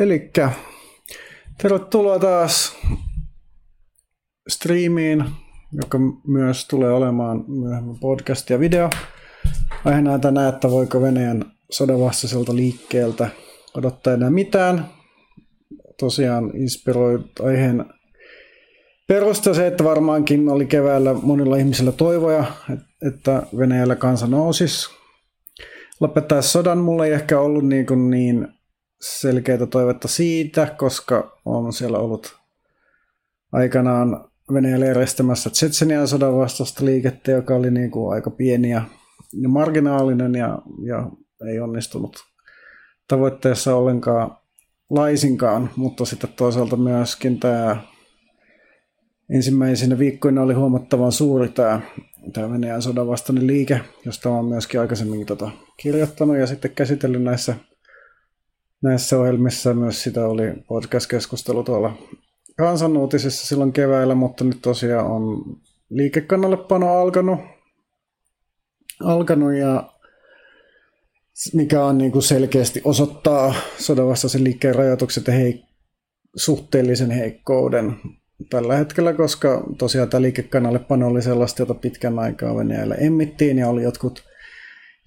Eli tervetuloa taas striimiin, joka myös tulee olemaan myöhemmin podcast ja video. Aiheena tänään, että voiko Venäjän sodanvastaiselta liikkeeltä odottaa enää mitään. Tosiaan inspiroi aiheen perusta se, että varmaankin oli keväällä monilla ihmisillä toivoja, että Venäjällä kansa nousisi. Lopettaa sodan mulla ei ehkä ollut niin, kuin niin selkeitä toivetta siitä, koska on siellä ollut aikanaan Venäjällä järjestämässä Tsetsenian sodan vastaista liikettä, joka oli niin kuin aika pieni ja, marginaalinen ja, ja ei onnistunut tavoitteessa ollenkaan laisinkaan, mutta sitten toisaalta myöskin tämä ensimmäisenä viikkoina oli huomattavan suuri tämä, tämä Venäjän sodan vastainen liike, josta olen myöskin aikaisemmin tota kirjoittanut ja sitten käsitellyt näissä näissä ohjelmissa myös sitä oli podcast-keskustelu tuolla kansanuutisissa silloin keväällä, mutta nyt tosiaan on liikekannallepano alkanut, alkanut ja mikä on niin kuin selkeästi osoittaa sodanvastaisen liikkeen rajoitukset ja heik- suhteellisen heikkouden tällä hetkellä, koska tosiaan tämä liikekannallepano oli sellaista, jota pitkän aikaa Venäjällä emmittiin ja oli jotkut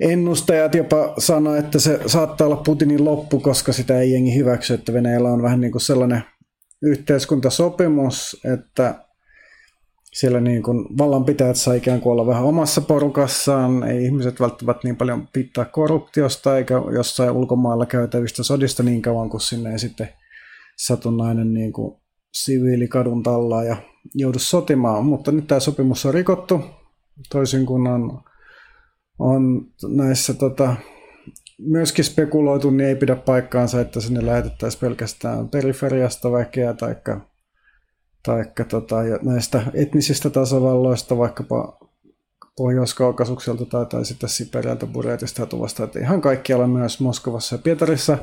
ennustajat jopa sanoi, että se saattaa olla Putinin loppu, koska sitä ei jengi hyväksy, että Venäjällä on vähän niin kuin sellainen yhteiskuntasopimus, että siellä niin kuin vallanpitäjät saa ikään kuin olla vähän omassa porukassaan, ei ihmiset välttämättä niin paljon pitää korruptiosta eikä jossain ulkomailla käytävistä sodista niin kauan kuin sinne ei sitten satunnainen niin kuin siviili kadun tallaa ja joudu sotimaan, mutta nyt tämä sopimus on rikottu, toisin kuin on on näissä tota, myöskin spekuloitu, niin ei pidä paikkaansa, että sinne lähetettäisiin pelkästään periferiasta väkeä tai taikka tota, näistä etnisistä tasavalloista, vaikkapa Pohjois-Kaukasukselta tai, tai sitten Siperialta, Buretista ja Tuvasta, että ihan kaikkialla myös Moskovassa ja Pietarissa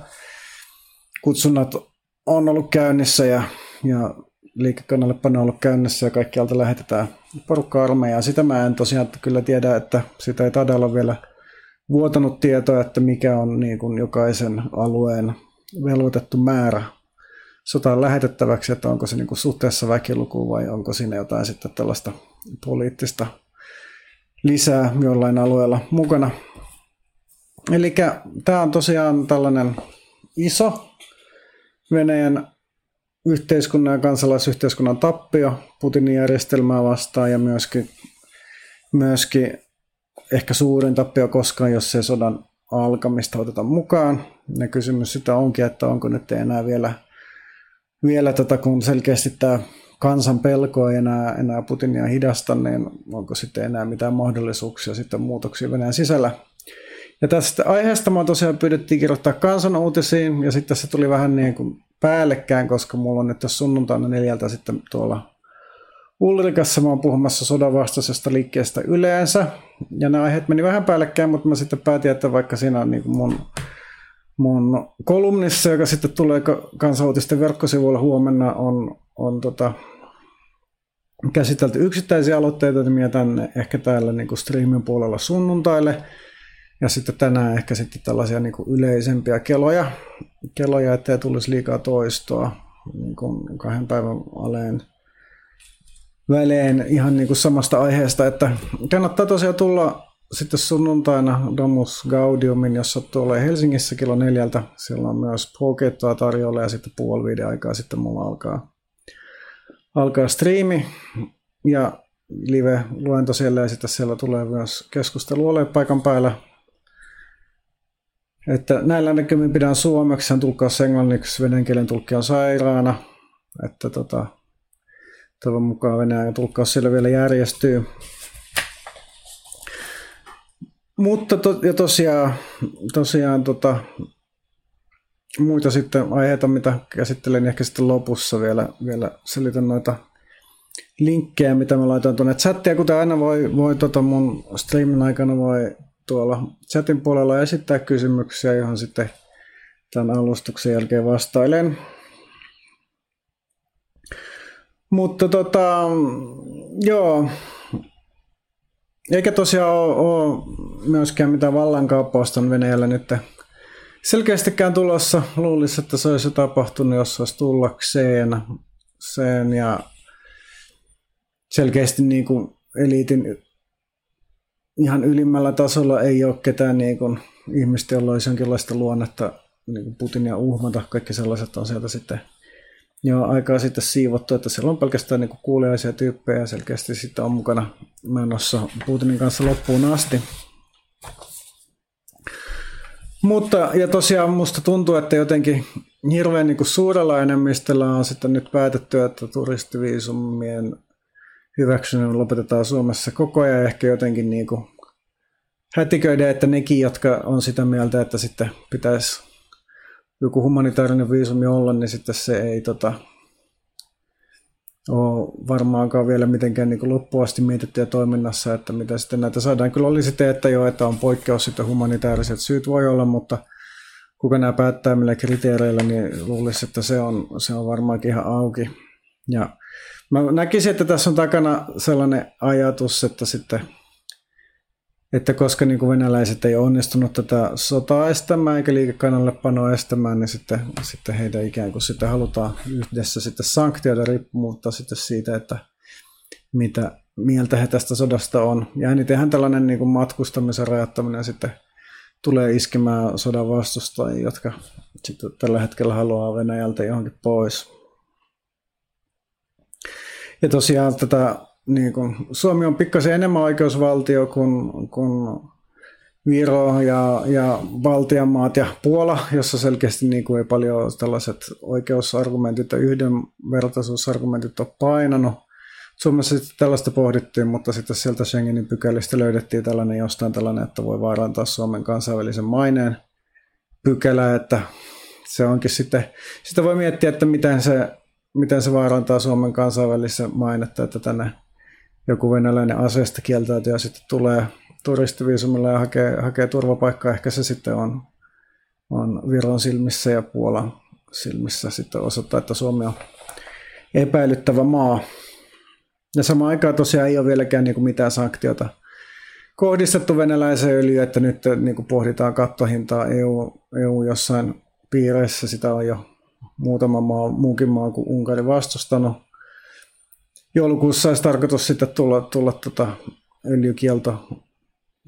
kutsunnat on ollut käynnissä ja, ja liikekannallepano on ollut käynnissä ja kaikkialta lähetetään porukka armeijaa. Sitä mä en tosiaan kyllä tiedä, että sitä ei taida olla vielä vuotanut tietoa, että mikä on niin kuin jokaisen alueen velvoitettu määrä sotaan lähetettäväksi, että onko se niin kuin suhteessa väkilukuun vai onko siinä jotain sitten tällaista poliittista lisää jollain alueella mukana. Eli tämä on tosiaan tällainen iso Venäjän yhteiskunnan ja kansalaisyhteiskunnan tappio Putinin järjestelmää vastaan ja myöskin, myöskin ehkä suurin tappio koskaan, jos se sodan alkamista otetaan mukaan. Ja kysymys sitä onkin, että onko nyt enää vielä, vielä tätä, kun selkeästi tämä kansan pelko ei enää, enää Putinia hidasta, niin onko sitten enää mitään mahdollisuuksia sitten muutoksia Venäjän sisällä. Ja tästä aiheesta mä tosiaan pyydettiin kirjoittaa kansan uutisiin, ja sitten se tuli vähän niin kuin päällekkäin, koska mulla on nyt tässä sunnuntaina neljältä sitten tuolla Ulrikassa mä oon puhumassa sodan vastaisesta liikkeestä yleensä. Ja nämä aiheet meni vähän päällekkäin, mutta mä sitten päätin, että vaikka siinä on niin mun, mun kolumnissa, joka sitten tulee kansanuutisten verkkosivuilla huomenna, on, on tota, käsitelty yksittäisiä aloitteita, niin mietän ehkä täällä niin streamin puolella sunnuntaille. Ja sitten tänään ehkä sitten tällaisia niin kuin yleisempiä keloja, keloja, ettei tulisi liikaa toistoa niin kuin kahden päivän aleen välein ihan niin kuin samasta aiheesta, että kannattaa tosiaan tulla sitten sunnuntaina Domus Gaudiumin, jossa tulee Helsingissä kello neljältä. Siellä on myös Pokettoa tarjolla ja sitten puoli aikaa sitten mulla alkaa, alkaa striimi. Ja live luento siellä ja sitten siellä tulee myös keskustelu ole paikan päällä että näillä näkymin pidän suomeksi, hän tulkkaus englanniksi, venäjän kielen tulkki sairaana. Että tota, toivon mukaan venäjän tulkkaus siellä vielä järjestyy. Mutta to, ja tosiaan, tosiaan tota, muita sitten aiheita, mitä käsittelen ehkä sitten lopussa vielä, vielä selitän noita linkkejä, mitä mä laitan tuonne chattia, kuten aina voi, voi tota mun streamin aikana voi tuolla chatin puolella esittää kysymyksiä, johon sitten tämän alustuksen jälkeen vastailen. Mutta tota, joo, eikä tosiaan ole, ole myöskään mitään vallankaappausta Venäjällä nyt selkeästikään tulossa. Luulisi, että se olisi tapahtunut, jos olisi tullakseen. Sen ja selkeästi niin kuin eliitin ihan ylimmällä tasolla ei ole ketään niin kuin ihmistä, jolla olisi jonkinlaista luonnetta niin Putinia uhmata. Kaikki sellaiset on sieltä sitten jo aikaa sitten siivottu, että siellä on pelkästään niin kuuliaisia tyyppejä ja selkeästi sitten on mukana menossa Putinin kanssa loppuun asti. Mutta, ja tosiaan musta tuntuu, että jotenkin hirveän niin suurella enemmistöllä on sitten nyt päätetty, että turistiviisumien hyväksyminen lopetetaan Suomessa koko ajan ehkä jotenkin niin kuin hätiköidä, että nekin, jotka on sitä mieltä, että sitten pitäisi joku humanitaarinen viisumi olla, niin sitten se ei tota, ole varmaankaan vielä mitenkään niin loppuasti mietittyä toiminnassa, että mitä sitten näitä saadaan. Kyllä olisi että jo, että on poikkeus sitten humanitaariset syyt voi olla, mutta kuka nämä päättää millä kriteereillä, niin luulisi, että se on, se on varmaankin ihan auki. Ja mä näkisin, että tässä on takana sellainen ajatus, että sitten että koska niin kuin venäläiset ei onnistunut tätä sotaa estämään eikä liikekannallepanoa estämään, niin sitten, sitten heitä ikään kuin sitten halutaan yhdessä sitten sanktioida riippumatta sitten siitä, että mitä mieltä he tästä sodasta on. Ja enitenhän tällainen niin kuin matkustamisen rajoittaminen sitten tulee iskemään sodan vastustajia, jotka sitten tällä hetkellä haluaa Venäjältä johonkin pois. Ja tosiaan tätä niin kuin, Suomi on pikkasen enemmän oikeusvaltio kuin, kuin Viro ja, ja Baltian maat ja Puola, jossa selkeästi niin kuin ei paljon tällaiset oikeusargumentit ja yhdenvertaisuusargumentit ole painanut. Suomessa sitten tällaista pohdittiin, mutta sitten sieltä Schengenin pykälistä löydettiin tällainen jostain tällainen, että voi vaarantaa Suomen kansainvälisen maineen pykälä, että se onkin sitten, sitä voi miettiä, että miten se, miten se vaarantaa Suomen kansainvälisen mainetta, että tänne joku venäläinen aseesta kieltäytyy ja sitten tulee turistiviisumilla ja hakee, hakee turvapaikkaa. Ehkä se sitten on, on Viron silmissä ja Puolan silmissä sitten osoittaa, että Suomi on epäilyttävä maa. Ja samaan aikaan tosiaan ei ole vieläkään niin kuin mitään sanktiota kohdistettu venäläiseen öljyyn, että nyt niin kuin pohditaan kattohintaa EU, EU jossain piireissä. Sitä on jo muutama maa, muukin maa kuin Unkari vastustanut joulukuussa olisi tarkoitus sitten tulla, tulla tota öljykielto,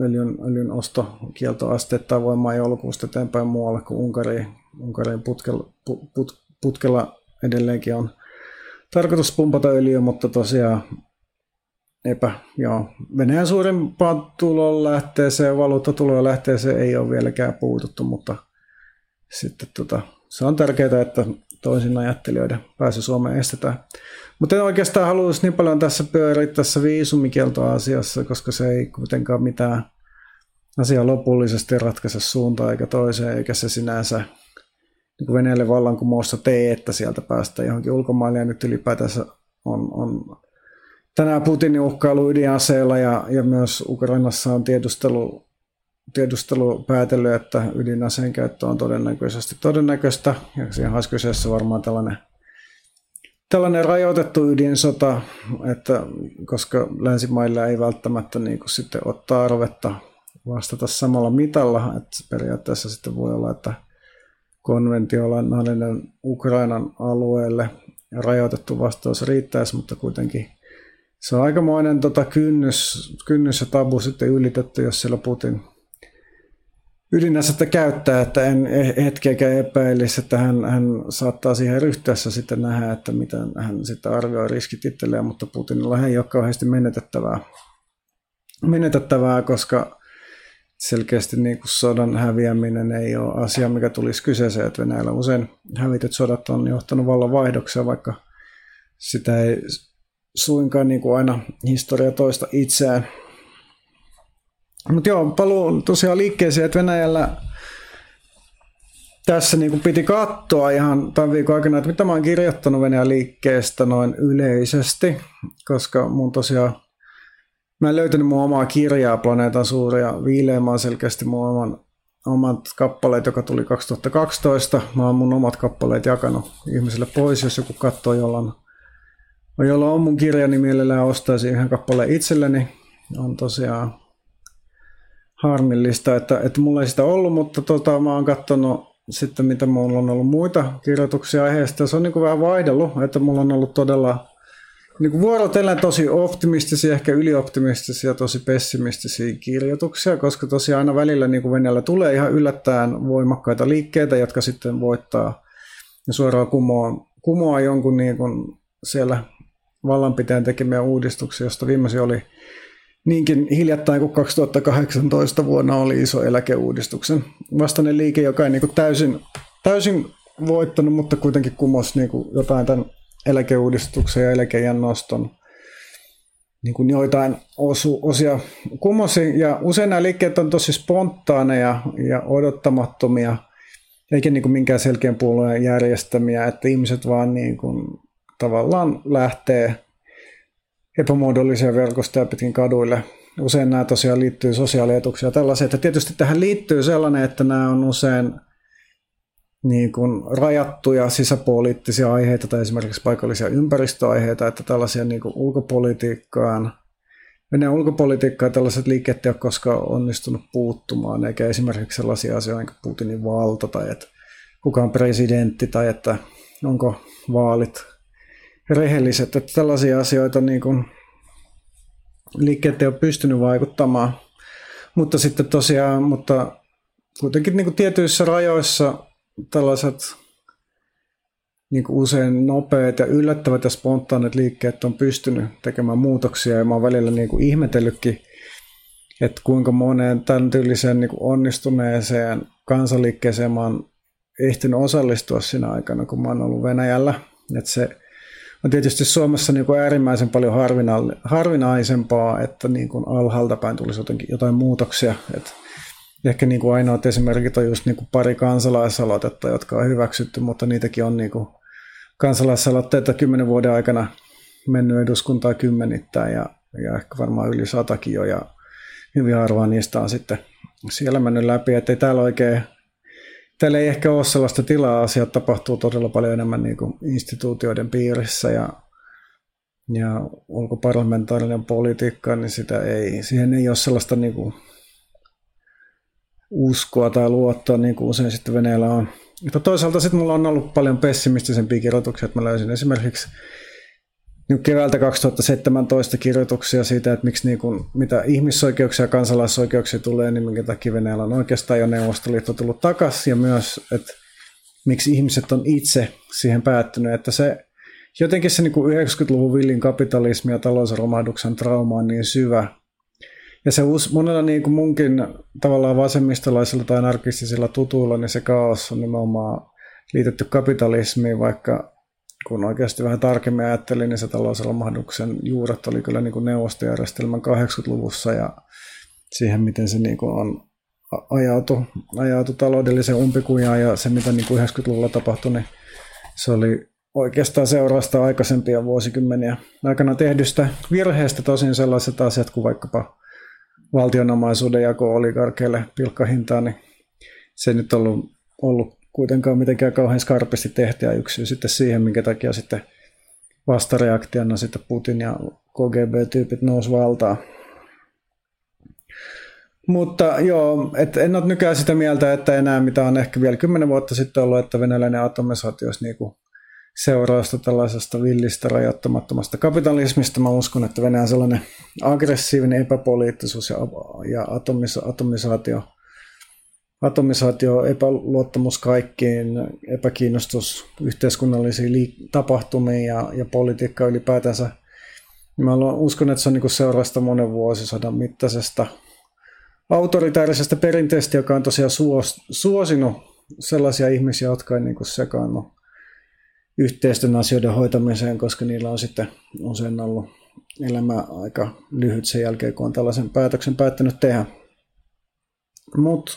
öljyn, öljyn ostokielto asteittain voimaan joulukuusta eteenpäin muualle kuin Unkariin. Unkarin putkella, put, putkella edelleenkin on tarkoitus pumpata öljyä, mutta tosiaan epä, joo. Venäjän suurimpaan tulon lähteeseen, valuuttatulojen lähteeseen ei ole vieläkään puututtu, mutta sitten tota, se on tärkeää, että toisin ajattelijoiden pääsy Suomeen estetään. Mutta en oikeastaan haluaisi niin paljon tässä pyöriä tässä viisumikieltoasiassa, koska se ei kuitenkaan mitään asiaa lopullisesti ratkaise suuntaan eikä toiseen, eikä se sinänsä niin kuin Venäjälle vallankumousta tee, että sieltä päästään johonkin ulkomaille ja nyt ylipäätänsä on, on tänään Putinin uhkailu ydinaseella ja, ja myös Ukrainassa on tiedustelu, tiedustelu päätellyt, että ydinaseen käyttö on todennäköisesti todennäköistä. Ja siihen olisi kyseessä varmaan tällainen tällainen rajoitettu ydinsota, että koska länsimailla ei välttämättä niin kuin sitten ole tarvetta vastata samalla mitalla, että periaatteessa sitten voi olla, että konventionaalinen Ukrainan alueelle rajoitettu vastaus riittäisi, mutta kuitenkin se on aikamoinen tota, kynnys, kynnys ja tabu sitten ylitetty, jos siellä Putin ydinasetta käyttää, että en hetkeäkään epäilisi, että hän, hän saattaa siihen ryhtyessä sitten nähdä, että miten hän sitten arvioi riskit itselleen, mutta Putinilla ei ole kauheasti menetettävää, menetettävää koska selkeästi niin kuin sodan häviäminen ei ole asia, mikä tulisi kyseeseen, että Venäjällä usein hävityt sodat on johtanut vallan vaihdoksia, vaikka sitä ei suinkaan niin kuin aina historia toista itseään. Mutta joo, paluu tosiaan liikkeeseen, että Venäjällä tässä niin kuin piti katsoa ihan tämän viikon aikana, että mitä mä oon kirjoittanut Venäjän liikkeestä noin yleisesti, koska mun tosiaan Mä en löytänyt mun omaa kirjaa Planeetan suuria viileä. Selkeästi mun oman, omat kappaleet, joka tuli 2012. Mä oon mun omat kappaleet jakanut ihmisille pois, jos joku katsoo, jolla on, jolla on mun kirja, niin mielellään ostaisin yhden kappaleen itselleni. On tosiaan harmillista, että, että mulla ei sitä ollut, mutta tota, mä oon katsonut sitten, mitä mulla on ollut muita kirjoituksia aiheesta. Se on niin kuin vähän vaihdellut, että mulla on ollut todella niin vuorotellen tosi optimistisia, ehkä ylioptimistisia, tosi pessimistisiä kirjoituksia, koska tosiaan aina välillä niin kuin Venäjällä tulee ihan yllättäen voimakkaita liikkeitä, jotka sitten voittaa ja suoraan kumoaa, kumoaa jonkun niin kuin siellä vallanpitäjän tekemiä uudistuksia, josta viimeisin oli niinkin hiljattain kuin 2018 vuonna oli iso eläkeuudistuksen vastainen liike, joka ei niin kuin täysin, täysin voittanut, mutta kuitenkin kumosi niin kuin jotain tämän eläkeuudistuksen ja eläkeijän noston niin kuin joitain osu, osia kumosi. Ja usein nämä liikkeet on tosi spontaaneja ja odottamattomia, eikä niin kuin minkään selkeän puolueen järjestämiä, että ihmiset vaan niin kuin tavallaan lähtee epämuodollisia verkostoja pitkin kaduille. Usein nämä tosiaan liittyy sosiaalietuksia ja tällaisia. Että tietysti tähän liittyy sellainen, että nämä on usein niin kuin rajattuja sisäpoliittisia aiheita tai esimerkiksi paikallisia ympäristöaiheita, että tällaisia niin kuin ulkopolitiikkaan, Venäjän ulkopolitiikkaa tällaiset liikkeet ei ole koskaan onnistunut puuttumaan, eikä esimerkiksi sellaisia asioita kuin Putinin valta tai että kuka on presidentti tai että onko vaalit rehelliset, että tällaisia asioita niin kuin liikkeet ei ole pystynyt vaikuttamaan. Mutta sitten tosiaan, mutta kuitenkin niin kuin tietyissä rajoissa tällaiset niin kuin usein nopeat ja yllättävät ja spontaanit liikkeet on pystynyt tekemään muutoksia ja mä oon välillä niin kuin ihmetellytkin, että kuinka moneen tämän tyyliseen niin kuin onnistuneeseen kansanliikkeeseen mä oon ehtinyt osallistua siinä aikana, kun mä oon ollut Venäjällä. Että se on tietysti Suomessa niin kuin äärimmäisen paljon harvina- harvinaisempaa, että niin kuin alhaalta päin tulisi jotenkin jotain muutoksia. Että ehkä niin kuin ainoat esimerkit on just niin kuin pari kansalaisaloitetta, jotka on hyväksytty, mutta niitäkin on niin kuin kansalaisaloitteita kymmenen vuoden aikana mennyt eduskuntaa kymmenittäin ja, ja ehkä varmaan yli satakin jo ja hyvin harvaa niistä on sitten siellä mennyt läpi, että ei täällä oikein Täällä ei ehkä ole sellaista tilaa, asiat tapahtuu todella paljon enemmän niin kuin instituutioiden piirissä ja, ja ulkoparlamentaarinen politiikka, niin sitä ei, siihen ei ole sellaista niin kuin uskoa tai luottoa, niin kuin usein sitten Venäjällä on. Mutta toisaalta sitten mulla on ollut paljon pessimistisempia kirjoituksia, että mä löysin esimerkiksi niin keväältä 2017 kirjoituksia siitä, että miksi niin kuin, mitä ihmisoikeuksia ja kansalaisoikeuksia tulee, niin minkä takia Venäjällä on oikeastaan jo Neuvostoliitto tullut takaisin, ja myös, että miksi ihmiset on itse siihen päättynyt, että se jotenkin se niin kuin 90-luvun villin kapitalismi ja talousromahduksen trauma on niin syvä, ja se monella niin kuin munkin tavallaan vasemmistolaisilla tai anarkistisilla tutuilla, niin se kaos on nimenomaan liitetty kapitalismiin, vaikka kun oikeasti vähän tarkemmin ajattelin, niin se talousromahduksen juuret oli kyllä niin kuin neuvostojärjestelmän 80-luvussa ja siihen, miten se niin kuin on ajautu, ajautu taloudellisen umpikujaan ja se, mitä niin kuin 90-luvulla tapahtui, niin se oli oikeastaan seurausta aikaisempia vuosikymmeniä aikana tehdystä virheestä. Tosin sellaiset asiat kuin vaikkapa valtionomaisuuden jako oligarkeille pilkkahintaa, niin se nyt ollut, ollut kuitenkaan mitenkään kauhean skarpisti tehty ja yksi sitten siihen, minkä takia sitten vastareaktiona sitten Putin ja KGB-tyypit nousi valtaan. Mutta joo, et en ole nykyään sitä mieltä, että enää mitä on ehkä vielä kymmenen vuotta sitten ollut, että venäläinen atomisaatio olisi niinku seurausta tällaisesta villistä rajoittamattomasta kapitalismista. Mä uskon, että Venäjän sellainen aggressiivinen epäpoliittisuus ja, ja atomisa, atomisaatio – atomisaatio, epäluottamus kaikkiin, epäkiinnostus yhteiskunnallisiin liik- tapahtumiin ja, ja politiikka ylipäätänsä. Mä uskon, että se on niin seurasta monen vuosisadan mittaisesta autoritaarisesta perinteestä, joka on tosiaan suos, suosinut sellaisia ihmisiä, jotka ei niin sekaannut yhteisten asioiden hoitamiseen, koska niillä on sitten usein ollut elämä aika lyhyt sen jälkeen, kun on tällaisen päätöksen päättänyt tehdä. Mutta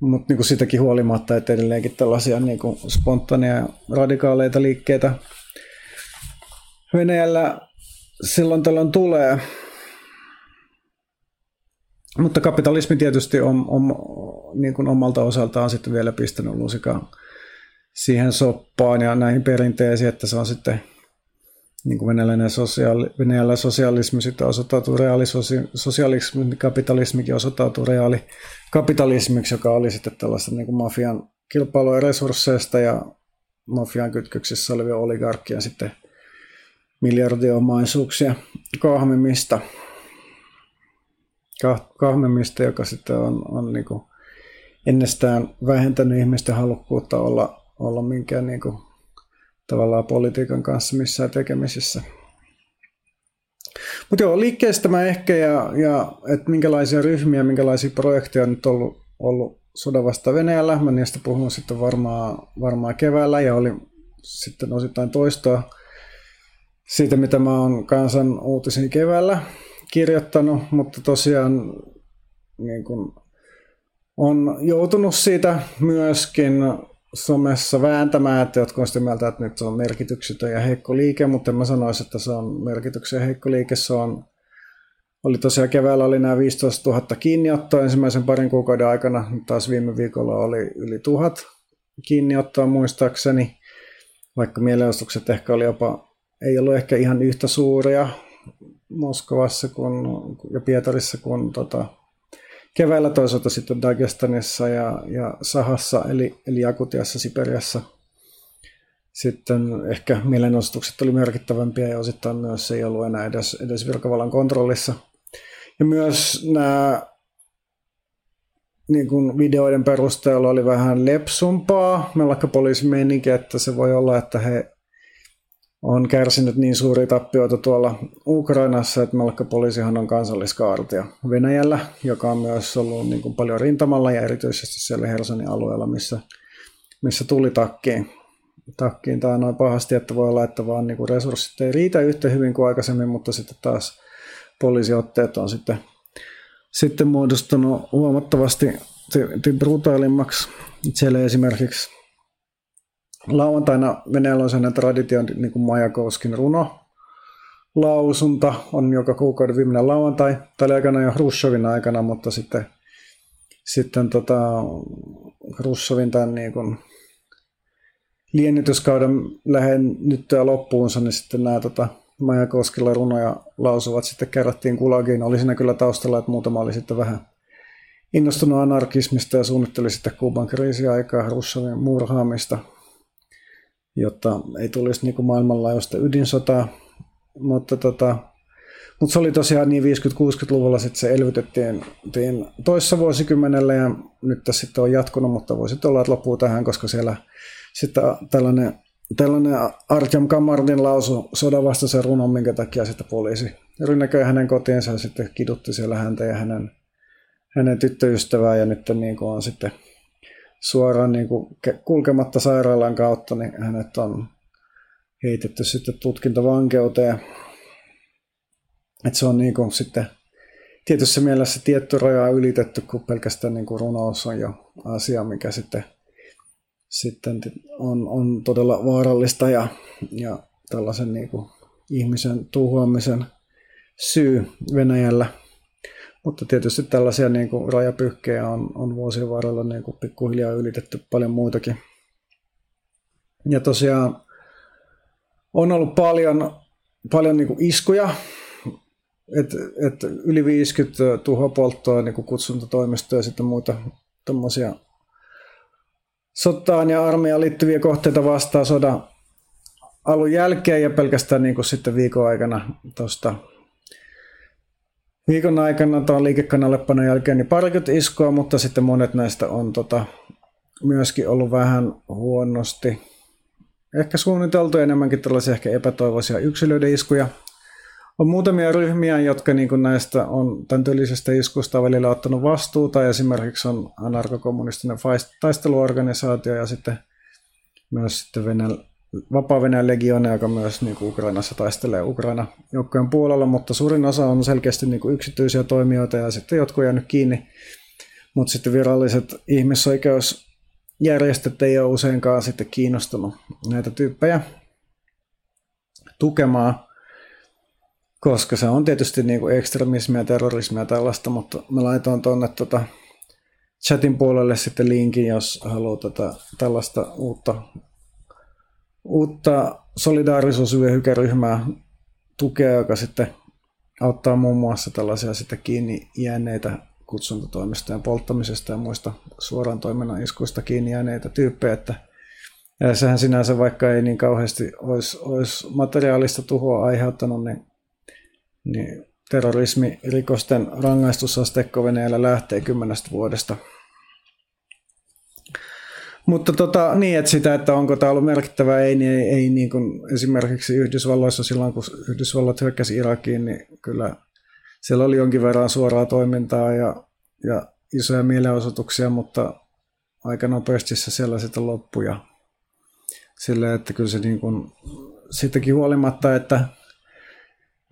mutta niin sitäkin huolimatta, että edelleenkin tällaisia niin kuin spontaaneja radikaaleita liikkeitä Venäjällä silloin tällöin tulee. Mutta kapitalismi tietysti on, on niin kuin omalta osaltaan sitten vielä pistänyt lusikaan siihen soppaan ja näihin perinteisiin, että se on sitten niin kuin venäläinen sosiaali, Venäjällä sosialismi sitten osoittautui reaalisosialismi, kapitalismikin osoittautui reaalikapitalismiksi, joka oli sitten tällaista niin kuin mafian kilpailua resursseista ja mafian kytköksissä olevia oligarkkien sitten miljardiomaisuuksia kahmimista, kahmimista joka sitten on, on niin kuin ennestään vähentänyt ihmisten halukkuutta olla, olla minkään niin kuin tavallaan politiikan kanssa missään tekemisissä. Mutta joo, liikkeestä mä ehkä ja, ja että minkälaisia ryhmiä, minkälaisia projekteja on nyt ollut, ollut sodan vasta Venäjällä. Mä niistä puhun sitten varmaan, varmaan keväällä ja oli sitten osittain toistoa siitä, mitä mä oon kansan uutisiin keväällä kirjoittanut, mutta tosiaan niin kun, on joutunut siitä myöskin somessa vääntämään, että jotkut on sitä mieltä, että nyt se on merkityksetön ja heikko liike, mutta mä sanoisin, että se on merkityksen heikko liike. Se on, oli tosiaan keväällä oli nämä 15 000 kiinniottoa ensimmäisen parin kuukauden aikana, taas viime viikolla oli yli tuhat kiinniottoa muistaakseni, vaikka mielenosoitukset ehkä oli jopa, ei ollut ehkä ihan yhtä suuria Moskovassa kuin, ja Pietarissa kuin tota, keväällä toisaalta sitten Dagestanissa ja, ja Sahassa, eli, eli Jakutiassa, Siperiassa. Sitten ehkä mielenostukset oli merkittävämpiä ja osittain myös se ei ollut enää edes, edes virkavallan kontrollissa. Ja myös nämä niin kuin videoiden perusteella oli vähän lepsumpaa poliisimeininki, että se voi olla, että he on kärsinyt niin suuria tappioita tuolla Ukrainassa, että melkein poliisihan on kansalliskaartia Venäjällä, joka on myös ollut niin kuin paljon rintamalla ja erityisesti siellä Hersonin alueella, missä, missä tuli takkiin. takkiin tai noin pahasti, että voi olla, että vaan niin kuin resurssit ei riitä yhtä hyvin kuin aikaisemmin, mutta sitten taas poliisiotteet on sitten, sitten muodostunut huomattavasti brutaalimmaksi. Siellä esimerkiksi lauantaina Venäjällä on sellainen traditio, niin kuin Majakovskin runo, lausunta on joka kuukauden viimeinen lauantai. Oli aikana jo Hrushovin aikana, mutta sitten, sitten tota, Hrushovin tämän niin kuin liennytyskauden lähennyttyä loppuunsa, niin sitten nämä tota, Majakoskilla runoja lausuvat sitten kerättiin kulagiin. Oli siinä kyllä taustalla, että muutama oli sitten vähän innostunut anarkismista ja suunnitteli sitten Kuuban kriisiaikaa Hrushovin murhaamista – jotta ei tulisi niin maailmanlaajuista ydinsotaa. Mutta, tota, mutta se oli tosiaan niin 50-60-luvulla sitten se elvytettiin toissa vuosikymmenellä ja nyt tässä sitten on jatkunut, mutta voisi olla, että loppuu tähän, koska siellä sitten tällainen, tällainen Artyom Kamardin lausu sodan vastaisen runon, minkä takia sitten poliisi rynnäköi hänen kotiinsa ja sitten kidutti siellä häntä ja hänen, hänen tyttöystävää ja nyt niin kuin on sitten suoraan niin kuin kulkematta sairaalan kautta, niin hänet on heitetty sitten tutkintavankeuteen. että se on niin kuin sitten tietyssä mielessä tietty raja ylitetty, kun pelkästään niin kuin runous on jo asia, mikä sitten, sitten on, on todella vaarallista ja, ja tällaisen niin kuin ihmisen tuhoamisen syy Venäjällä – mutta tietysti tällaisia niin kuin rajapyhkejä on, on vuosien varrella niin kuin pikkuhiljaa ylitetty paljon muitakin. Ja tosiaan on ollut paljon, paljon niin kuin iskuja, että et yli 50 tuhopolttoa niin kutsuntatoimistoja ja sitten muita tämmöisiä sotaan ja armeijaan liittyviä kohteita vastaan sodan alun jälkeen ja pelkästään niin kuin sitten viikon aikana tuosta viikon aikana tuon liikekannallepanon jälkeen niin parikymmentä iskua, mutta sitten monet näistä on tota, myöskin ollut vähän huonosti. Ehkä suunniteltu enemmänkin tällaisia ehkä epätoivoisia yksilöiden iskuja. On muutamia ryhmiä, jotka niin kuin näistä on tämän tyylisestä iskusta välillä ottanut vastuuta. Esimerkiksi on anarkokommunistinen taisteluorganisaatio ja sitten myös sitten vapaa legiona, joka myös niin kuin Ukrainassa taistelee Ukraina joukkojen puolella, mutta suurin osa on selkeästi niin kuin yksityisiä toimijoita ja sitten jotkut jäänyt kiinni. Mutta sitten viralliset ihmisoikeusjärjestöt ei ole useinkaan sitten kiinnostunut näitä tyyppejä tukemaan, koska se on tietysti niin kuin ekstremismia, terrorismia ja tällaista, mutta mä laitoin tuonne tota chatin puolelle sitten linkin, jos haluaa tätä, tällaista uutta uutta solidaarisuusvyöhykeryhmää tukea, joka sitten auttaa muun muassa tällaisia sitten kiinni jääneitä kutsuntatoimistojen polttamisesta ja muista suoran toiminnan iskuista kiinni jääneitä tyyppejä, että ja sehän sinänsä, vaikka ei niin kauheasti olisi, olisi materiaalista tuhoa aiheuttanut, niin, niin terrorismirikosten rangaistusasteikko Venäjällä lähtee kymmenestä vuodesta. Mutta tota, niin, että sitä, että onko tämä ollut merkittävä, ei, niin ei, ei niin kuin esimerkiksi Yhdysvalloissa silloin, kun Yhdysvallat hyökkäsi Irakiin, niin kyllä siellä oli jonkin verran suoraa toimintaa ja, ja isoja mielenosoituksia, mutta aika nopeasti se siellä sitten loppui. Ja sillä, että kyllä se niin kuin, sittenkin huolimatta, että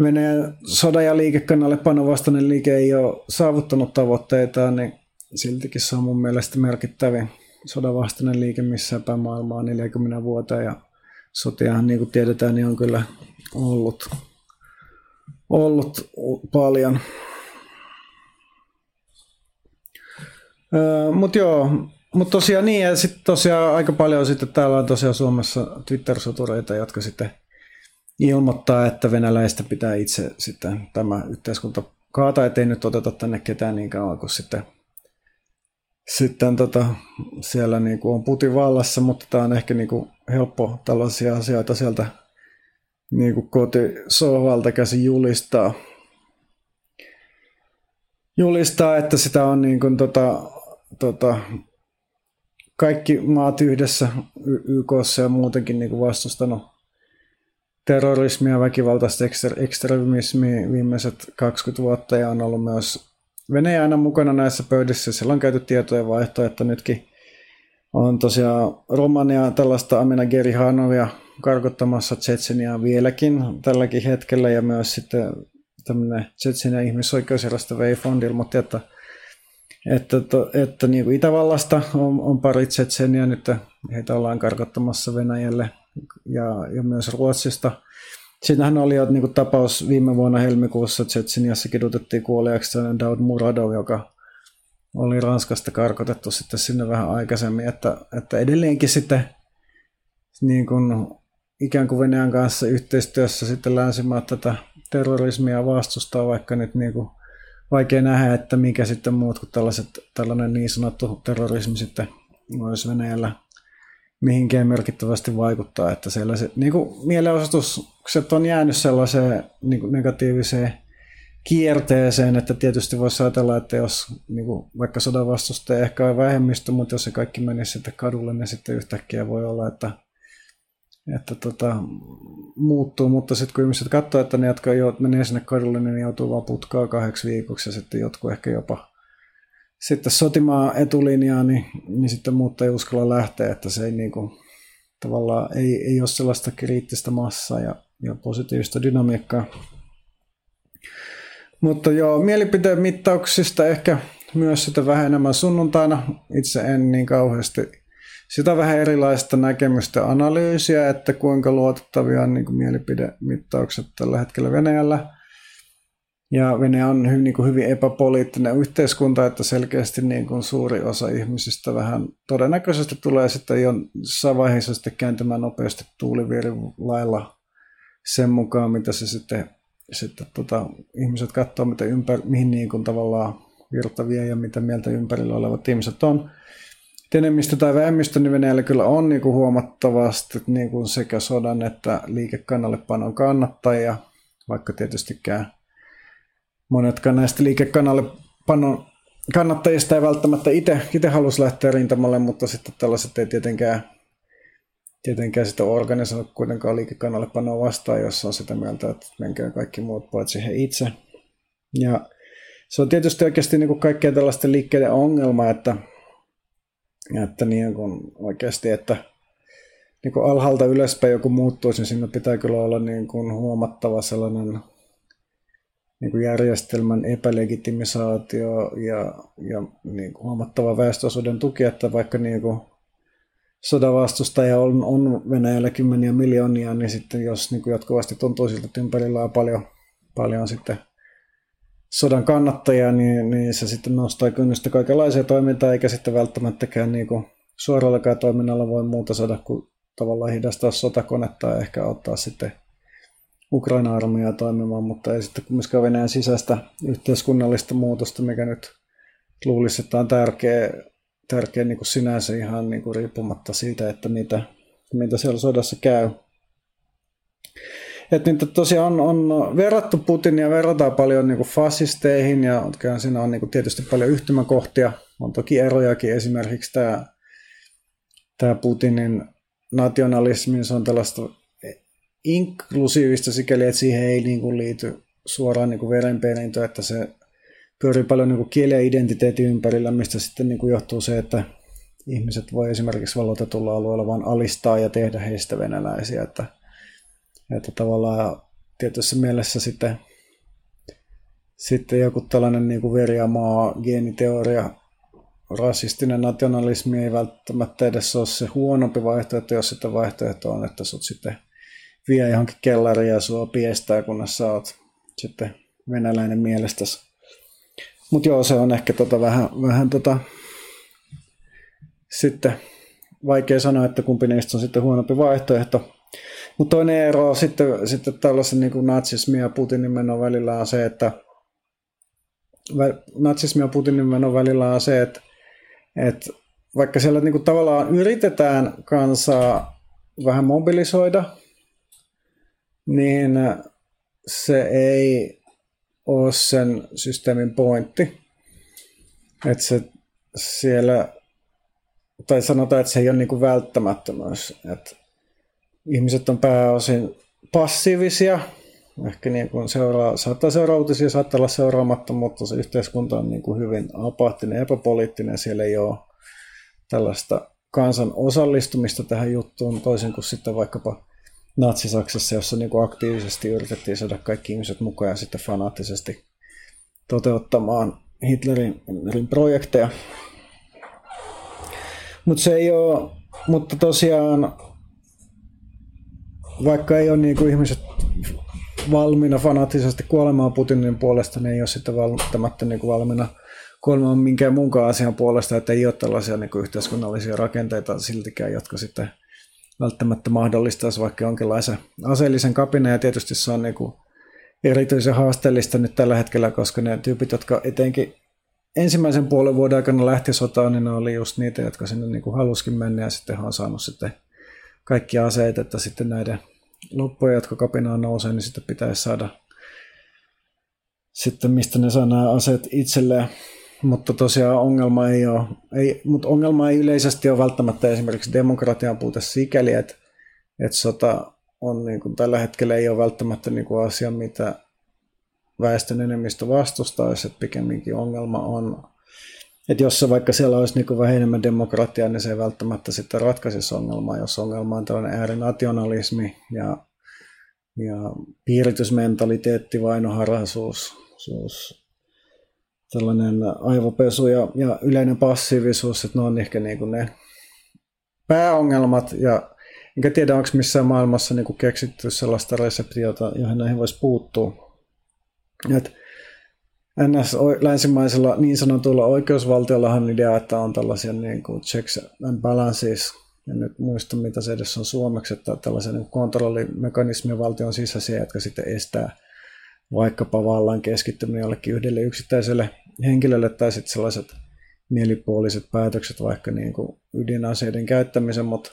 Venäjän sodan ja liikekannalle panovastainen liike ei ole saavuttanut tavoitteitaan, niin siltikin se on mun mielestä merkittävin sodanvastainen liike missään päin maailmaa 40 vuoteen ja sotiahan niin kuin tiedetään, niin on kyllä ollut, ollut paljon. Mutta joo, mutta tosiaan niin, ja sitten tosiaan aika paljon sitten täällä on tosiaan Suomessa Twitter-sotureita, jotka sitten ilmoittaa, että venäläistä pitää itse sitten tämä yhteiskunta kaata, ettei nyt oteta tänne ketään niin kauan kuin sitten, sitten tota, siellä niin kuin on Putin vallassa, mutta tämä on ehkä niin kuin helppo tällaisia asioita sieltä niin kuin kotisohvalta käsin julistaa. Julistaa, että sitä on niin kuin tota, tota, kaikki maat yhdessä YKssa ja muutenkin niin kuin vastustanut terrorismia, väkivaltaista ekstremismia viimeiset 20 vuotta ja on ollut myös Venäjä aina mukana näissä pöydissä. Siellä on käyty tietojen vaihto, että nytkin on tosiaan Romania tällaista Amina Gerihanovia karkottamassa Tsetseniaa vieläkin tälläkin hetkellä ja myös sitten tämmöinen Tsetsenia ihmisoikeusjärjestö Wayfond ilmoitti, että että, to, että niin kuin Itävallasta on, on pari Tsetseniä nyt, heitä ollaan karkottamassa Venäjälle ja, ja myös Ruotsista. Siinähän oli jo niin kuin tapaus viime vuonna helmikuussa Tsetseniassa kidutettiin kuoliaksi Daud Muradov, joka oli Ranskasta karkotettu sitten sinne vähän aikaisemmin, että, että edelleenkin sitten niin kuin, ikään kuin Venäjän kanssa yhteistyössä sitten länsimaat tätä terrorismia vastustaa, vaikka nyt niin kuin vaikea nähdä, että mikä sitten muut kuin tällaiset, tällainen niin sanottu terrorismi sitten voisi Venäjällä mihinkään merkittävästi vaikuttaa, että siellä se, niin kuin mielenosoitukset on jäänyt sellaiseen niin kuin negatiiviseen kierteeseen, että tietysti voisi ajatella, että jos niin kuin, vaikka sodan vastustaja ehkä on vähemmistö, mutta jos se kaikki menisi sitten kadulle, niin sitten yhtäkkiä voi olla, että että tota, muuttuu, mutta sitten kun ihmiset katsoo, että ne, jotka jo, menee sinne kadulle, niin ne joutuu vaan putkaa kahdeksi viikoksi ja sitten jotkut ehkä jopa sitten sotimaan etulinjaa, niin, niin sitten muut ei uskalla lähteä, että se ei niin kuin, tavallaan ei, ei ole sellaista kriittistä massaa ja, ja positiivista dynamiikkaa. Mutta joo, mielipiteen mittauksista ehkä myös sitä vähän enemmän sunnuntaina. Itse en niin kauheasti sitä vähän erilaista näkemystä analyysiä, että kuinka luotettavia on niin kuin mielipidemittaukset tällä hetkellä Venäjällä. Ja Venäjä on hyvin, niin kuin hyvin epäpoliittinen yhteiskunta, että selkeästi niin kuin suuri osa ihmisistä vähän todennäköisesti tulee sitten jo jossain vaiheessa sitten kääntymään nopeasti tuuliviirin lailla sen mukaan, mitä se sitten, sitten tota, ihmiset katsoo, mitä ympär, mihin niin kuin tavallaan virta vie ja mitä mieltä ympärillä olevat ihmiset on. Enemmistö tai vähemmistö, niin Venäjällä kyllä on niin kuin huomattavasti niin kuin sekä sodan että liikekannallepanon kannattajia, vaikka tietystikään monetkaan näistä liikekannallepanon kannattajista ei välttämättä itse, itse halus lähteä rintamalle, mutta sitten tällaiset ei tietenkään, tietenkään sitä organisoinut kuitenkaan liikekannallepanoa vastaan, jos on sitä mieltä, että menkää kaikki muut paitsi he itse. Ja se on tietysti oikeasti niin kuin kaikkea tällaisten liikkeiden ongelma, että että niin kuin oikeasti, että niin kuin alhaalta ylöspäin joku muuttuisi, niin siinä pitää kyllä olla niin kuin huomattava sellainen niin kuin järjestelmän epälegitimisaatio ja, ja niin kuin huomattava väestöosuuden tuki, että vaikka niin kuin sodavastustaja on, on Venäjällä kymmeniä miljoonia, niin sitten jos niin kuin jatkuvasti tuntuu siltä, että ympärillä on paljon, paljon sitten sodan kannattajia, niin, niin se sitten nostaa kynnystä kaikenlaisia toimintaa, eikä sitten välttämättäkään niin kuin suorallakaan toiminnalla voi muuta saada kuin tavallaan hidastaa sotakonetta ja ehkä ottaa sitten Ukraina-armeijaa toimimaan, mutta ei sitten kumminkaan Venäjän sisäistä yhteiskunnallista muutosta, mikä nyt luulisi, että on tärkeä, tärkeä niin kuin sinänsä ihan niin kuin riippumatta siitä, että mitä, mitä siellä sodassa käy. Että niitä tosiaan on, on verrattu Putinia, verrataan paljon niin kuin fasisteihin ja siinä on niin kuin tietysti paljon yhtymäkohtia. On toki erojakin, esimerkiksi tämä, tämä Putinin nationalismi, se on tällaista inklusiivista sikäli, että siihen ei niin kuin liity suoraan niin kuin verenperintö, että se pyörii paljon niin kuin ja identiteetin ympärillä, mistä sitten niin kuin johtuu se, että ihmiset voi esimerkiksi valotetulla alueella vain alistaa ja tehdä heistä venäläisiä, että, että tavallaan tietyssä mielessä sitten, sitten joku tällainen niin kuin veri ja maa geeniteoria, rasistinen nationalismi ei välttämättä edes ole se huonompi vaihtoehto, jos sitten vaihtoehto on, että sut sitten vie johonkin kellariin ja sua piestää, kunnes sä oot sitten venäläinen mielestäsi. Mutta joo, se on ehkä tota vähän, vähän tota, sitten vaikea sanoa, että kumpi niistä on sitten huonompi vaihtoehto. Mutta toinen ero sitten, sitten tällaisen niin natsismin ja Putinin menon välillä on se, että natsismin ja Putinin menon välillä on se, että, että vaikka siellä niin kuin tavallaan yritetään kansaa vähän mobilisoida, niin se ei ole sen systeemin pointti. Että se siellä, tai sanotaan, että se ei ole niin kuin välttämättömyys. Että ihmiset on pääosin passiivisia, ehkä niin kuin seuraa, saattaa seuraa uutisia, saattaa olla seuraamatta, mutta se yhteiskunta on niin kuin hyvin apaattinen, epäpoliittinen, siellä ei ole tällaista kansan osallistumista tähän juttuun, toisin kuin sitten vaikkapa Natsi-Saksassa, jossa niin kuin aktiivisesti yritettiin saada kaikki ihmiset mukaan ja sitten fanaattisesti toteuttamaan Hitlerin, Hitlerin projekteja. Mutta se ei ole, mutta tosiaan vaikka ei ole niin kuin ihmiset valmiina fanaattisesti kuolemaan Putinin puolesta, niin ei ole sitten välttämättä niin kuin valmiina kuolemaan minkään muunkaan asian puolesta, että ei ole tällaisia niin kuin yhteiskunnallisia rakenteita siltikään, jotka sitten välttämättä mahdollistaisi vaikka jonkinlaisen aseellisen kapina, ja tietysti se on niin kuin erityisen haasteellista nyt tällä hetkellä, koska ne tyypit, jotka etenkin ensimmäisen puolen vuoden aikana lähti sotaan, niin ne oli just niitä, jotka sinne niin kuin haluskin mennä, ja sitten on saanut sitten kaikki aseet, että sitten näiden loppuja, jotka kapinaan nousee, niin sitten pitäisi saada sitten mistä ne saa nämä aseet itselleen. Mutta tosiaan ongelma ei ole, ei, mutta ongelma ei yleisesti ole välttämättä esimerkiksi demokratian puute sikäli, että, että sota on niin kuin, tällä hetkellä ei ole välttämättä niin kuin asia, mitä väestön enemmistö vastustaisi, että pikemminkin ongelma on, että jos se vaikka siellä olisi niin kuin vähän enemmän demokratiaa, niin se ei välttämättä sitten ratkaisisi ongelmaa, jos ongelma on tällainen äärinationalismi ja, ja piiritysmentaliteetti, vainoharhaisuus, tällainen aivopesu ja, ja yleinen passiivisuus, että ne on ehkä niin kuin ne pääongelmat ja enkä tiedä, onko missään maailmassa niin kuin keksitty sellaista reseptiota, johon näihin voisi puuttua. Et NS länsimaisella niin sanotulla oikeusvaltiollahan on idea, että on tällaisia niin kuin checks and balances, ja nyt muista mitä se edes on suomeksi, että tällaisia niin kontrollimekanismia valtion sisäisiä, jotka sitten estää vaikkapa vallan keskittyminen jollekin yhdelle yksittäiselle henkilölle tai sitten sellaiset mielipuoliset päätökset vaikka niin kuin ydinaseiden käyttämisen, mutta,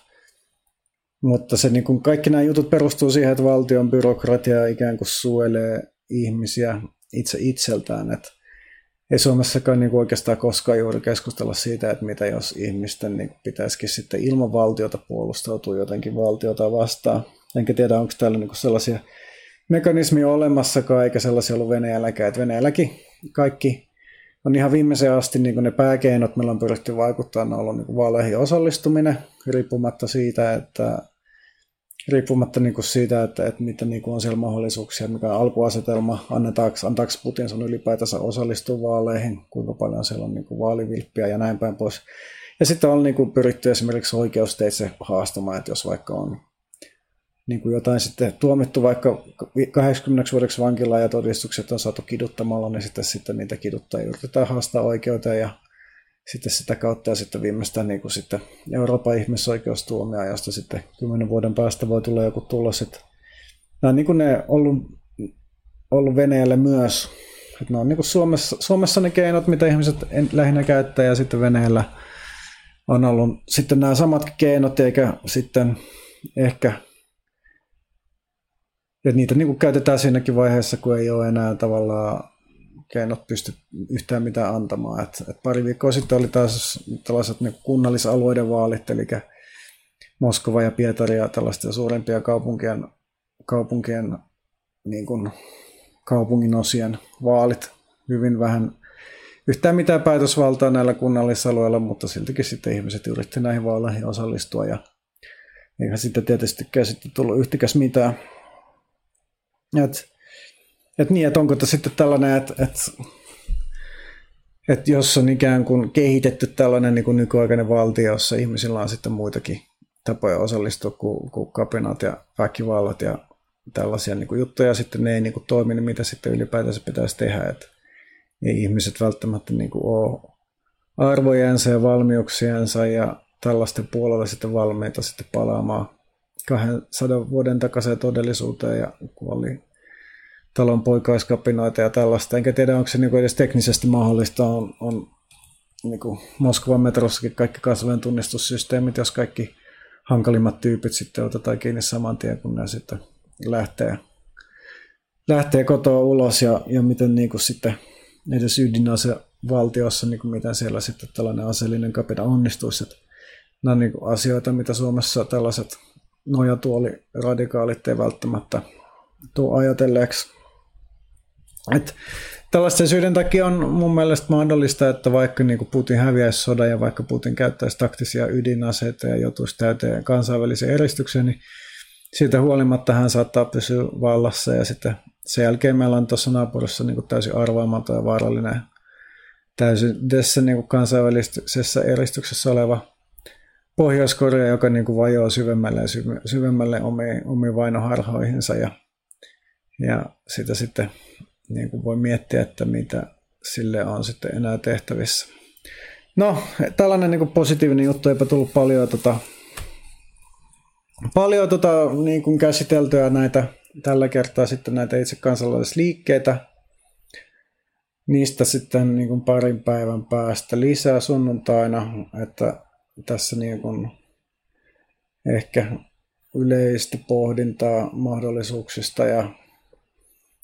mutta se niin kuin kaikki nämä jutut perustuu siihen, että valtion byrokratia ikään kuin suojelee ihmisiä itse itseltään, että ei Suomessakaan niin kuin oikeastaan koskaan juuri keskustella siitä, että mitä jos ihmisten niin pitäisikin sitten ilman valtiota puolustautua jotenkin valtiota vastaan. Enkä tiedä, onko täällä niin kuin sellaisia mekanismi olemassakaan, eikä sellaisia ollut Venäjälläkään. Että Venäjälläkin kaikki on ihan viimeiseen asti niin ne pääkeinot, millä on pyritty vaikuttaa, on ollut niin vaaleihin osallistuminen, riippumatta siitä, että riippumatta niin kuin siitä, että, että mitä niin kuin on siellä mahdollisuuksia, mikä on alkuasetelma, annetaanko, antaako Putin sun ylipäätänsä osallistua vaaleihin, kuinka paljon siellä on niin kuin vaalivilppiä ja näin päin pois. Ja sitten on niin kuin pyritty esimerkiksi oikeusteitse haastamaan, että jos vaikka on niin kuin jotain sitten tuomittu vaikka 80 vuodeksi vankilaan ja todistukset on saatu kiduttamalla, niin sitten, sitten niitä kiduttajia yritetään haastaa oikeuteen ja sitten sitä kautta ja sitten viimeistään niin kuin sitten Euroopan ihmisoikeustuomia, josta sitten kymmenen vuoden päästä voi tulla joku tulos, että nämä on niin kuin ne ollut, ollut Venäjälle myös. Että ne on niin kuin Suomessa, Suomessa ne keinot, mitä ihmiset lähinnä käyttää, ja sitten Venäjällä on ollut sitten nämä samat keinot, eikä sitten ehkä että niitä niin kuin käytetään siinäkin vaiheessa, kun ei ole enää tavallaan keinot pysty yhtään mitään antamaan. Et, et pari viikkoa sitten oli taas tällaiset niin kunnallisalueiden vaalit, eli Moskova ja Pietari ja tällaisten suurempia kaupunkien, kaupunkien niin kuin kaupungin osien vaalit. Hyvin vähän yhtään mitään päätösvaltaa näillä kunnallisalueilla, mutta siltikin sitten ihmiset yritti näihin vaaleihin osallistua ja eihän sitten tietystikään sitten tullut yhtikäs mitään. Et, et niin, että onko tämä sitten tällainen, että et, et jos on ikään kuin kehitetty tällainen niin kuin nykyaikainen valtio, jossa ihmisillä on sitten muitakin tapoja osallistua kuin, kuin kapinat ja väkivallat ja tällaisia niin kuin juttuja, sitten ne ei niin kuin toimi, niin mitä sitten ylipäätänsä pitäisi tehdä, että ei ihmiset välttämättä niin kuin ole arvojensa ja valmiuksiensa ja tällaisten puolella sitten valmiita sitten palaamaan 200 vuoden takaisin todellisuuteen ja kun oli talon poikaiskapinoita ja tällaista. Enkä tiedä, onko se niin edes teknisesti mahdollista. On, on niin kuin Moskovan metrossakin kaikki kasvojen tunnistussysteemit, jos kaikki hankalimmat tyypit sitten otetaan kiinni saman tien, kun ne sitten lähtee, lähtee kotoa ulos ja, ja miten niin kuin sitten edes ydinase valtiossa, niin kuin miten siellä sitten tällainen aseellinen kapina onnistuisi. Että nämä on niin kuin asioita, mitä Suomessa tällaiset nojatuoli radikaalit ei välttämättä tule ajatelleeksi. Et tällaisten syiden takia on mun mielestä mahdollista, että vaikka niin Putin häviäisi sodan ja vaikka Putin käyttäisi taktisia ydinaseita ja joutuisi täyteen kansainvälisen eristykseen, niin siitä huolimatta hän saattaa pysyä vallassa ja sitten sen jälkeen meillä on tuossa naapurissa niin täysin arvaamaton ja vaarallinen täysin tässä niin kansainvälisessä eristyksessä oleva Pohjois-Korea, joka niin kuin vajoaa syvemmälle syvemmälle omiin, omiin vainoharhoihinsa ja, ja sitä sitten niin kuin voi miettiä, että mitä sille on sitten enää tehtävissä. No, tällainen niin kuin positiivinen juttu, eipä tullut paljon, tota, paljon tota, niin kuin käsiteltyä näitä tällä kertaa sitten näitä itse kansalaisliikkeitä. Niistä sitten niin kuin parin päivän päästä lisää sunnuntaina, että tässä niin kuin ehkä yleistä pohdintaa mahdollisuuksista ja,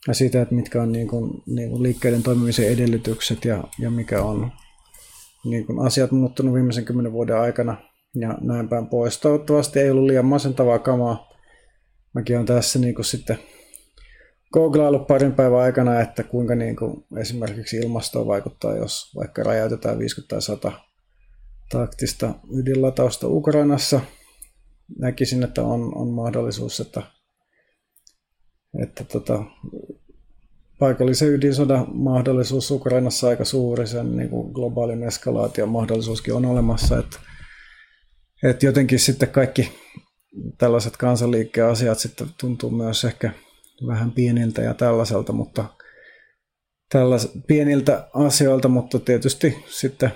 ja siitä, että mitkä on niin kuin, niin kuin liikkeiden toimimisen edellytykset ja, ja mikä on niin kuin asiat muuttunut viimeisen kymmenen vuoden aikana ja näin päin pois. Toivottavasti ei ollut liian masentavaa kamaa. Mäkin olen tässä niin kuin sitten googlaillut parin päivän aikana, että kuinka niin kuin esimerkiksi ilmastoon vaikuttaa, jos vaikka räjäytetään 50 tai 100 taktista ydinlatausta Ukrainassa. Näkisin, että on, on mahdollisuus, että, että tota, paikallisen ydinsodan mahdollisuus Ukrainassa aika suuri, sen niin kuin globaalin eskalaation mahdollisuuskin on olemassa, että, että jotenkin sitten kaikki tällaiset kansanliikkeen asiat sitten tuntuu myös ehkä vähän pieniltä ja tällaiselta, mutta tällas, pieniltä asioilta, mutta tietysti sitten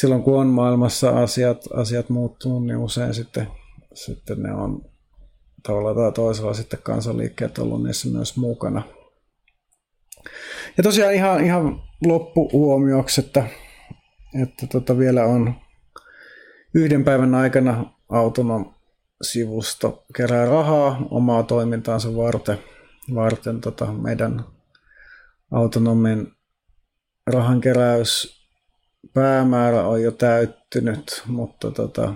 silloin kun on maailmassa asiat, asiat muuttunut, niin usein sitten, sitten ne on tavalla tai toisella sitten kansanliikkeet ollut niissä myös mukana. Ja tosiaan ihan, ihan loppuhuomioksi, että, että tota vielä on yhden päivän aikana autonom sivusto kerää rahaa omaa toimintaansa varten, varten tota meidän autonomin rahankeräys päämäärä on jo täyttynyt, mutta tota,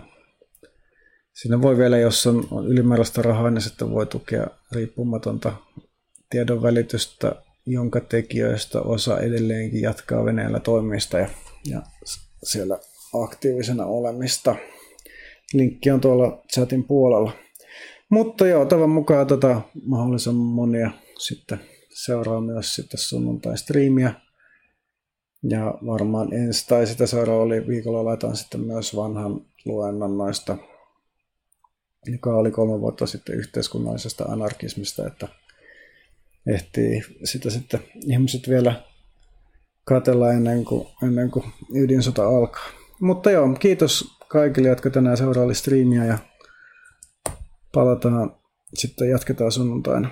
siinä voi vielä, jos on ylimääräistä rahaa, niin sitten voi tukea riippumatonta tiedon välitystä, jonka tekijöistä osa edelleenkin jatkaa Venäjällä toimista ja, ja siellä aktiivisena olemista. Linkki on tuolla chatin puolella. Mutta joo, tavan mukaan tota, mahdollisimman monia sitten seuraa myös sitten sunnuntai-striimiä. Ja varmaan ensi tai sitä seuraavalla viikolla laitan sitten myös vanhan luennon noista, joka oli kolme vuotta sitten yhteiskunnallisesta anarkismista, että ehtii sitä sitten ihmiset vielä katella ennen kuin, ennen kuin ydinsota alkaa. Mutta joo, kiitos kaikille, jotka tänään seuraali striimiä ja palataan sitten jatketaan sunnuntaina.